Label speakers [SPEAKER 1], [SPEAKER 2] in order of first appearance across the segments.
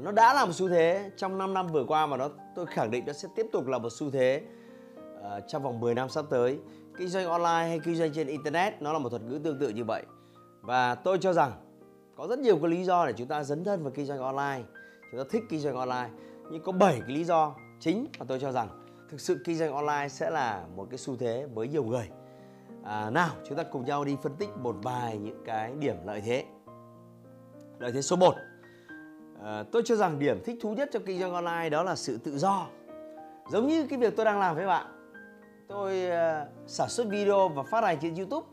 [SPEAKER 1] nó đã là một xu thế. Trong 5 năm vừa qua và nó tôi khẳng định nó sẽ tiếp tục là một xu thế uh, trong vòng 10 năm sắp tới. Kinh doanh online hay kinh doanh trên internet nó là một thuật ngữ tương tự như vậy. Và tôi cho rằng có rất nhiều cái lý do để chúng ta dấn thân vào kinh doanh online. Chúng ta thích kinh doanh online. Nhưng có 7 cái lý do chính mà tôi cho rằng thực sự kinh doanh online sẽ là một cái xu thế với nhiều người. À, nào chúng ta cùng nhau đi phân tích một vài những cái điểm lợi thế. Lợi thế số 1 à, tôi cho rằng điểm thích thú nhất trong kinh doanh online đó là sự tự do. Giống như cái việc tôi đang làm với bạn. Tôi uh, sản xuất video và phát hành trên youtube.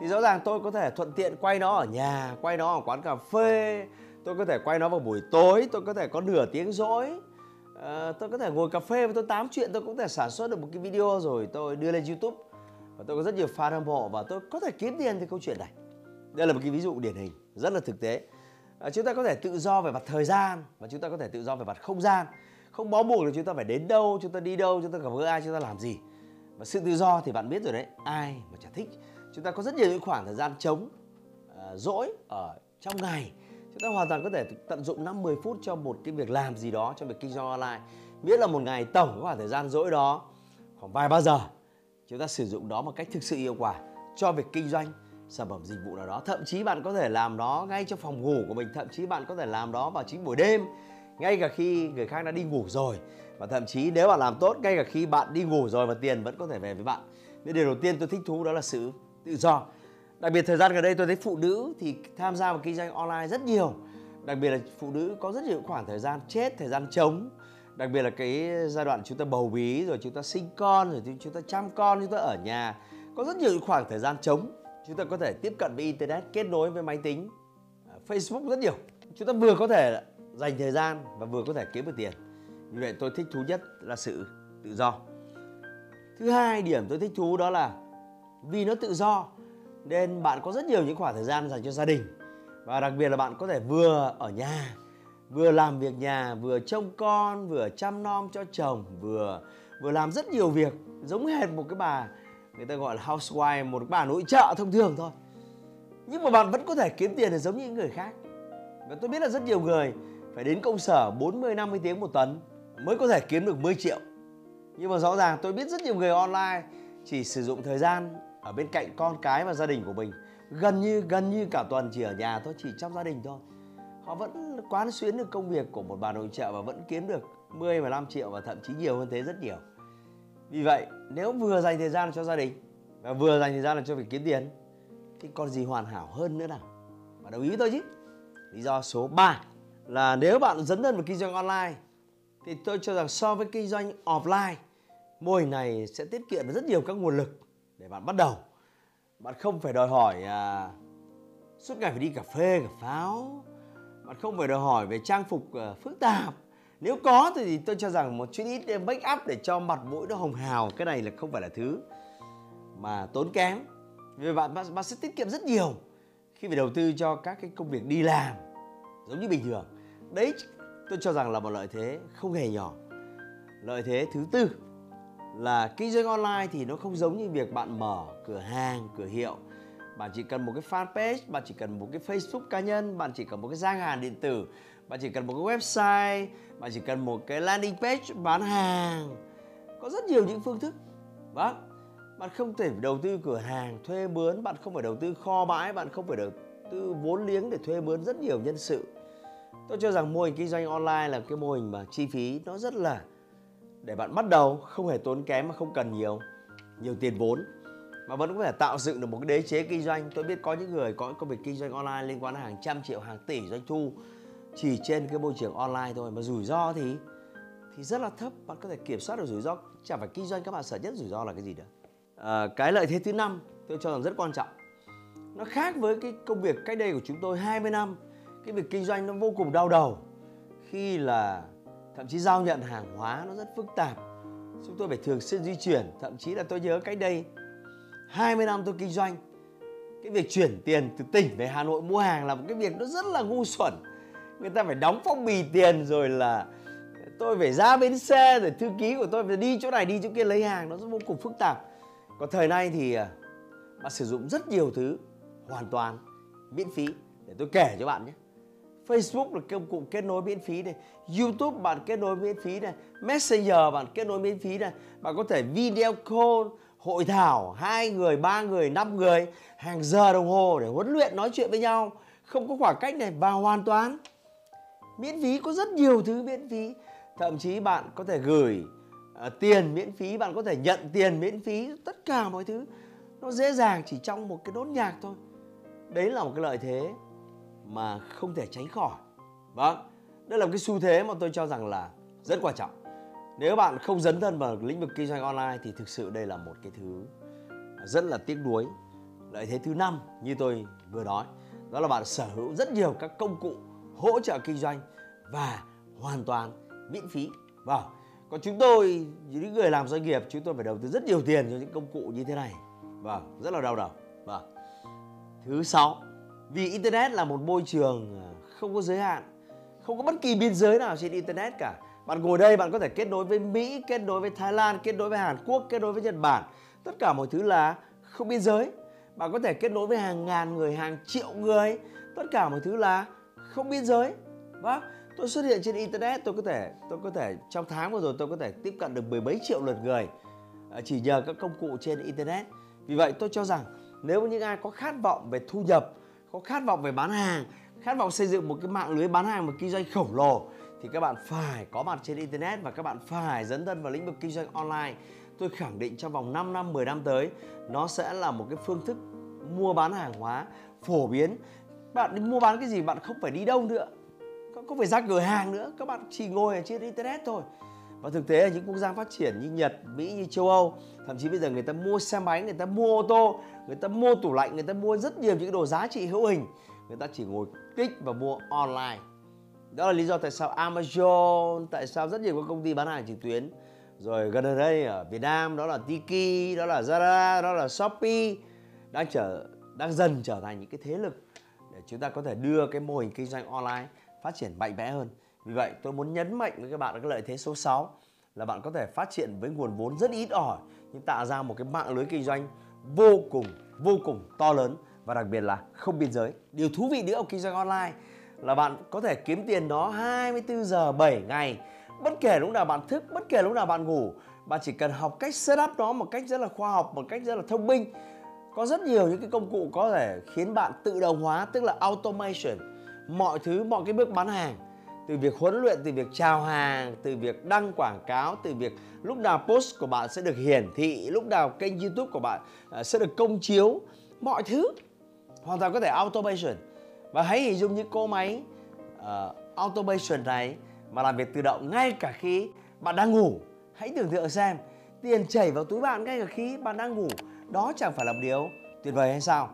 [SPEAKER 1] Thì rõ ràng tôi có thể thuận tiện quay nó ở nhà quay nó ở quán cà phê. Tôi có thể quay nó vào buổi tối tôi có thể có nửa tiếng rỗi. Uh, tôi có thể ngồi cà phê và tôi tám chuyện tôi cũng có thể sản xuất được một cái video rồi tôi đưa lên youtube. Và tôi có rất nhiều fan hâm mộ và tôi có thể kiếm tiền từ câu chuyện này. Đây là một cái ví dụ điển hình rất là thực tế. Ờ, chúng ta có thể tự do về mặt thời gian và chúng ta có thể tự do về mặt không gian. Không bó buộc là chúng ta phải đến đâu chúng ta đi đâu chúng ta gặp gỡ ai chúng ta làm gì. Và sự tự do thì bạn biết rồi đấy ai mà chả thích. Chúng ta có rất nhiều những khoảng thời gian trống uh, rỗi ở trong ngày. Chúng ta hoàn toàn có thể tận dụng 5 10 phút cho một cái việc làm gì đó cho việc kinh doanh online. Miễn là một ngày tổng khoảng thời gian rỗi đó khoảng vài ba giờ chúng ta sử dụng đó một cách thực sự hiệu quả cho việc kinh doanh sản phẩm dịch vụ nào đó. Thậm chí bạn có thể làm đó ngay trong phòng ngủ của mình, thậm chí bạn có thể làm đó vào chính buổi đêm, ngay cả khi người khác đã đi ngủ rồi. Và thậm chí nếu bạn làm tốt, ngay cả khi bạn đi ngủ rồi và tiền vẫn có thể về với bạn. Nên điều đầu tiên tôi thích thú đó là sự tự do. Đặc biệt thời gian gần đây tôi thấy phụ nữ thì tham gia vào kinh doanh online rất nhiều. Đặc biệt là phụ nữ có rất nhiều khoảng thời gian chết, thời gian trống. Đặc biệt là cái giai đoạn chúng ta bầu bí, rồi chúng ta sinh con, rồi chúng ta chăm con, chúng ta ở nhà. Có rất nhiều khoảng thời gian trống chúng ta có thể tiếp cận với internet, kết nối với máy tính à, facebook rất nhiều. Chúng ta vừa có thể dành thời gian và vừa có thể kiếm được tiền. Vì vậy tôi thích thú nhất là sự tự do. Thứ hai điểm tôi thích thú đó là vì nó tự do, nên bạn có rất nhiều những khoảng thời gian dành cho gia đình. Và đặc biệt là bạn có thể vừa ở nhà, vừa làm việc nhà, vừa trông con, vừa chăm nom cho chồng, vừa vừa làm rất nhiều việc giống hệt một cái bà người ta gọi là housewife, một bà nội trợ thông thường thôi. Nhưng mà bạn vẫn có thể kiếm tiền được giống như những người khác. Và tôi biết là rất nhiều người phải đến công sở 40 50 tiếng một tuần mới có thể kiếm được 10 triệu. Nhưng mà rõ ràng tôi biết rất nhiều người online chỉ sử dụng thời gian ở bên cạnh con cái và gia đình của mình. Gần như gần như cả tuần chỉ ở nhà thôi, chỉ trong gia đình thôi. Họ vẫn quán xuyến được công việc của một bà nội trợ và vẫn kiếm được 10 15 triệu và thậm chí nhiều hơn thế rất nhiều vì vậy nếu vừa dành thời gian cho gia đình và vừa dành thời gian là cho việc kiếm tiền thì còn gì hoàn hảo hơn nữa nào? Bạn đồng ý với tôi chứ? Lý do số 3 là nếu bạn dấn thân vào kinh doanh online thì tôi cho rằng so với kinh doanh offline mô hình này sẽ tiết kiệm được rất nhiều các nguồn lực để bạn bắt đầu. Bạn không phải đòi hỏi à, suốt ngày phải đi cà phê cà pháo. Bạn không phải đòi hỏi về trang phục à, phức tạp nếu có thì tôi cho rằng một chút ít make up để cho mặt mũi nó hồng hào, cái này là không phải là thứ mà tốn kém. Vì bạn bạn sẽ tiết kiệm rất nhiều khi phải đầu tư cho các cái công việc đi làm, giống như bình thường. Đấy, tôi cho rằng là một lợi thế không hề nhỏ. Lợi thế thứ tư là kinh doanh online thì nó không giống như việc bạn mở cửa hàng, cửa hiệu bạn chỉ cần một cái fanpage, bạn chỉ cần một cái facebook cá nhân, bạn chỉ cần một cái gian hàng điện tử, bạn chỉ cần một cái website, bạn chỉ cần một cái landing page bán hàng. Có rất nhiều những phương thức. Vâng bạn không thể đầu tư cửa hàng, thuê mướn, bạn không phải đầu tư kho bãi, bạn không phải đầu tư vốn liếng để thuê mướn rất nhiều nhân sự. Tôi cho rằng mô hình kinh doanh online là cái mô hình mà chi phí nó rất là, để bạn bắt đầu, không hề tốn kém mà không cần nhiều nhiều tiền vốn mà vẫn có thể tạo dựng được một cái đế chế kinh doanh. Tôi biết có những người có công việc kinh doanh online liên quan đến hàng trăm triệu hàng tỷ doanh thu chỉ trên cái môi trường online thôi. Mà rủi ro thì thì rất là thấp. Bạn có thể kiểm soát được rủi ro. Chẳng phải kinh doanh các bạn sợ nhất rủi ro là cái gì nữa? À, cái lợi thế thứ năm tôi cho rằng rất quan trọng. Nó khác với cái công việc cách đây của chúng tôi 20 năm. Cái việc kinh doanh nó vô cùng đau đầu. Khi là thậm chí giao nhận hàng hóa nó rất phức tạp. Chúng tôi phải thường xuyên di chuyển. Thậm chí là tôi nhớ cách đây 20 năm tôi kinh doanh. Cái việc chuyển tiền từ tỉnh về Hà Nội mua hàng là một cái việc nó rất là ngu xuẩn. Người ta phải đóng phong bì tiền rồi là tôi phải ra bến xe rồi thư ký của tôi phải đi chỗ này, đi chỗ kia lấy hàng. Nó rất vô cùng phức tạp. Còn thời nay thì à, bạn sử dụng rất nhiều thứ hoàn toàn, miễn phí. Để tôi kể cho bạn nhé. Facebook là công cụ kết nối miễn phí này. YouTube bạn kết nối miễn phí này. Messenger bạn kết nối miễn phí này. Bạn có thể video call hội thảo hai người ba người năm người hàng giờ đồng hồ để huấn luyện nói chuyện với nhau. Không có khoảng cách này và hoàn toàn. Miễn phí có rất nhiều thứ miễn phí. Thậm chí bạn có thể gửi uh, tiền miễn phí bạn có thể nhận tiền miễn phí tất cả mọi thứ. Nó dễ dàng chỉ trong một cái đốt nhạc thôi. Đấy là một cái lợi thế mà không thể tránh khỏi. Vâng đây là một cái xu thế mà tôi cho rằng là rất quan trọng nếu bạn không dấn thân vào lĩnh vực kinh doanh online thì thực sự đây là một cái thứ rất là tiếc nuối. Lợi thế thứ năm như tôi vừa nói, đó là bạn sở hữu rất nhiều các công cụ hỗ trợ kinh doanh và hoàn toàn miễn phí. Vâng còn chúng tôi, những người làm doanh nghiệp, chúng tôi phải đầu tư rất nhiều tiền cho những công cụ như thế này. Vâng rất là đau đầu. Vâng. Thứ sáu, vì internet là một môi trường à, không có giới hạn, không có bất kỳ biên giới nào trên internet cả bạn ngồi đây bạn có thể kết nối với mỹ, kết nối với thái lan, kết nối với hàn quốc, kết nối với nhật bản. Tất cả mọi thứ là không biên giới. Bạn có thể kết nối với hàng ngàn người, hàng triệu người. Tất cả mọi thứ là không biên giới. Vâng tôi xuất hiện trên internet, tôi có thể, tôi có thể, trong tháng vừa rồi tôi có thể tiếp cận được mười mấy triệu lượt người à, chỉ nhờ các công cụ trên internet. Vì vậy tôi cho rằng nếu những ai có khát vọng về thu nhập, có khát vọng về bán hàng, khát vọng xây dựng một cái mạng lưới bán hàng và kinh doanh khổng lồ thì các bạn phải có mặt trên internet và các bạn phải dấn thân vào lĩnh vực kinh doanh online. Tôi khẳng định trong vòng 5 năm 10 năm tới nó sẽ là một cái phương thức mua bán hàng hóa phổ biến. Bạn đi mua bán cái gì bạn không phải đi đâu nữa không phải ra cửa hàng nữa các bạn chỉ ngồi ở trên internet thôi. Và thực tế ở những quốc gia phát triển như Nhật, Mỹ như châu Âu thậm chí bây giờ người ta mua xe máy, người ta mua ô tô, người ta mua tủ lạnh, người ta mua rất nhiều những đồ giá trị hữu hình. Người ta chỉ ngồi kích và mua online đó là lý do tại sao Amazon, tại sao rất nhiều các công ty bán hàng trực tuyến rồi gần đây ở Việt Nam, đó là Tiki, đó là Zara, đó là Shopee, đang trở đang dần trở thành những cái thế lực để chúng ta có thể đưa cái mô hình kinh doanh online phát triển mạnh mẽ hơn vì vậy, tôi muốn nhấn mạnh với các bạn cái lợi thế số 6 là bạn có thể phát triển với nguồn vốn rất ít ỏi, nhưng tạo ra một cái mạng lưới kinh doanh vô cùng vô cùng to lớn và đặc biệt là không biên giới. Điều thú vị nữa ở kinh doanh online là bạn có thể kiếm tiền đó 24 giờ 7 ngày. Bất kể lúc nào bạn thức, bất kể lúc nào bạn ngủ, bạn chỉ cần học cách setup nó một cách rất là khoa học, một cách rất là thông minh. Có rất nhiều những cái công cụ có thể khiến bạn tự động hóa, tức là automation. Mọi thứ, mọi cái bước bán hàng từ việc huấn luyện từ việc chào hàng từ việc đăng quảng cáo từ việc lúc nào post của bạn sẽ được hiển thị lúc nào kênh youtube của bạn à, sẽ được công chiếu mọi thứ hoàn toàn có thể automation và hãy hình dung những cô máy uh, automation này mà làm việc tự động ngay cả khi bạn đang ngủ. Hãy tưởng tượng xem tiền chảy vào túi bạn ngay cả khi bạn đang ngủ đó chẳng phải là một điều tuyệt vời hay sao?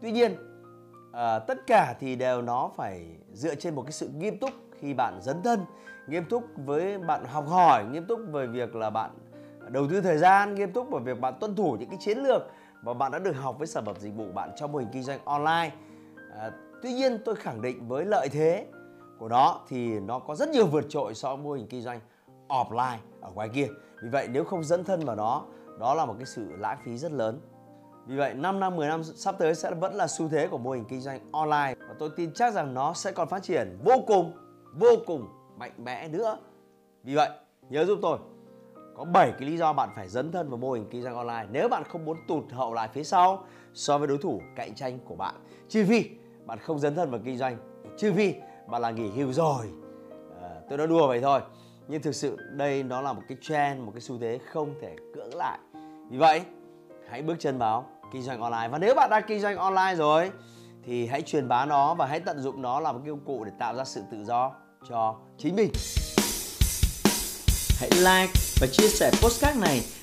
[SPEAKER 1] Tuy nhiên uh, tất cả thì đều nó phải dựa trên một cái sự nghiêm túc khi bạn dấn thân nghiêm túc với bạn học hỏi nghiêm túc về việc là bạn đầu tư thời gian nghiêm túc về việc bạn tuân thủ những cái chiến lược mà bạn đã được học với sản phẩm dịch vụ bạn trong mô hình kinh doanh online. À, tuy nhiên tôi khẳng định với lợi thế của nó thì nó có rất nhiều vượt trội so với mô hình kinh doanh offline ở ngoài kia. Vì vậy nếu không dẫn thân vào nó, đó là một cái sự lãng phí rất lớn. Vì vậy 5 năm 10 năm sắp tới sẽ vẫn là xu thế của mô hình kinh doanh online và tôi tin chắc rằng nó sẽ còn phát triển vô cùng vô cùng mạnh mẽ nữa. Vì vậy, nhớ giúp tôi, có 7 cái lý do bạn phải dấn thân vào mô hình kinh doanh online. Nếu bạn không muốn tụt hậu lại phía sau so với đối thủ cạnh tranh của bạn. Trừ phi bạn không dấn thân vào kinh doanh, trừ vì bạn là nghỉ hưu rồi. À, tôi nói đùa vậy thôi. Nhưng thực sự đây nó là một cái trend, một cái xu thế không thể cưỡng lại. Vì vậy, hãy bước chân vào kinh doanh online. Và nếu bạn đã kinh doanh online rồi thì hãy truyền bá nó và hãy tận dụng nó làm một công cụ để tạo ra sự tự do cho chính mình. Hãy like và chia sẻ postcard này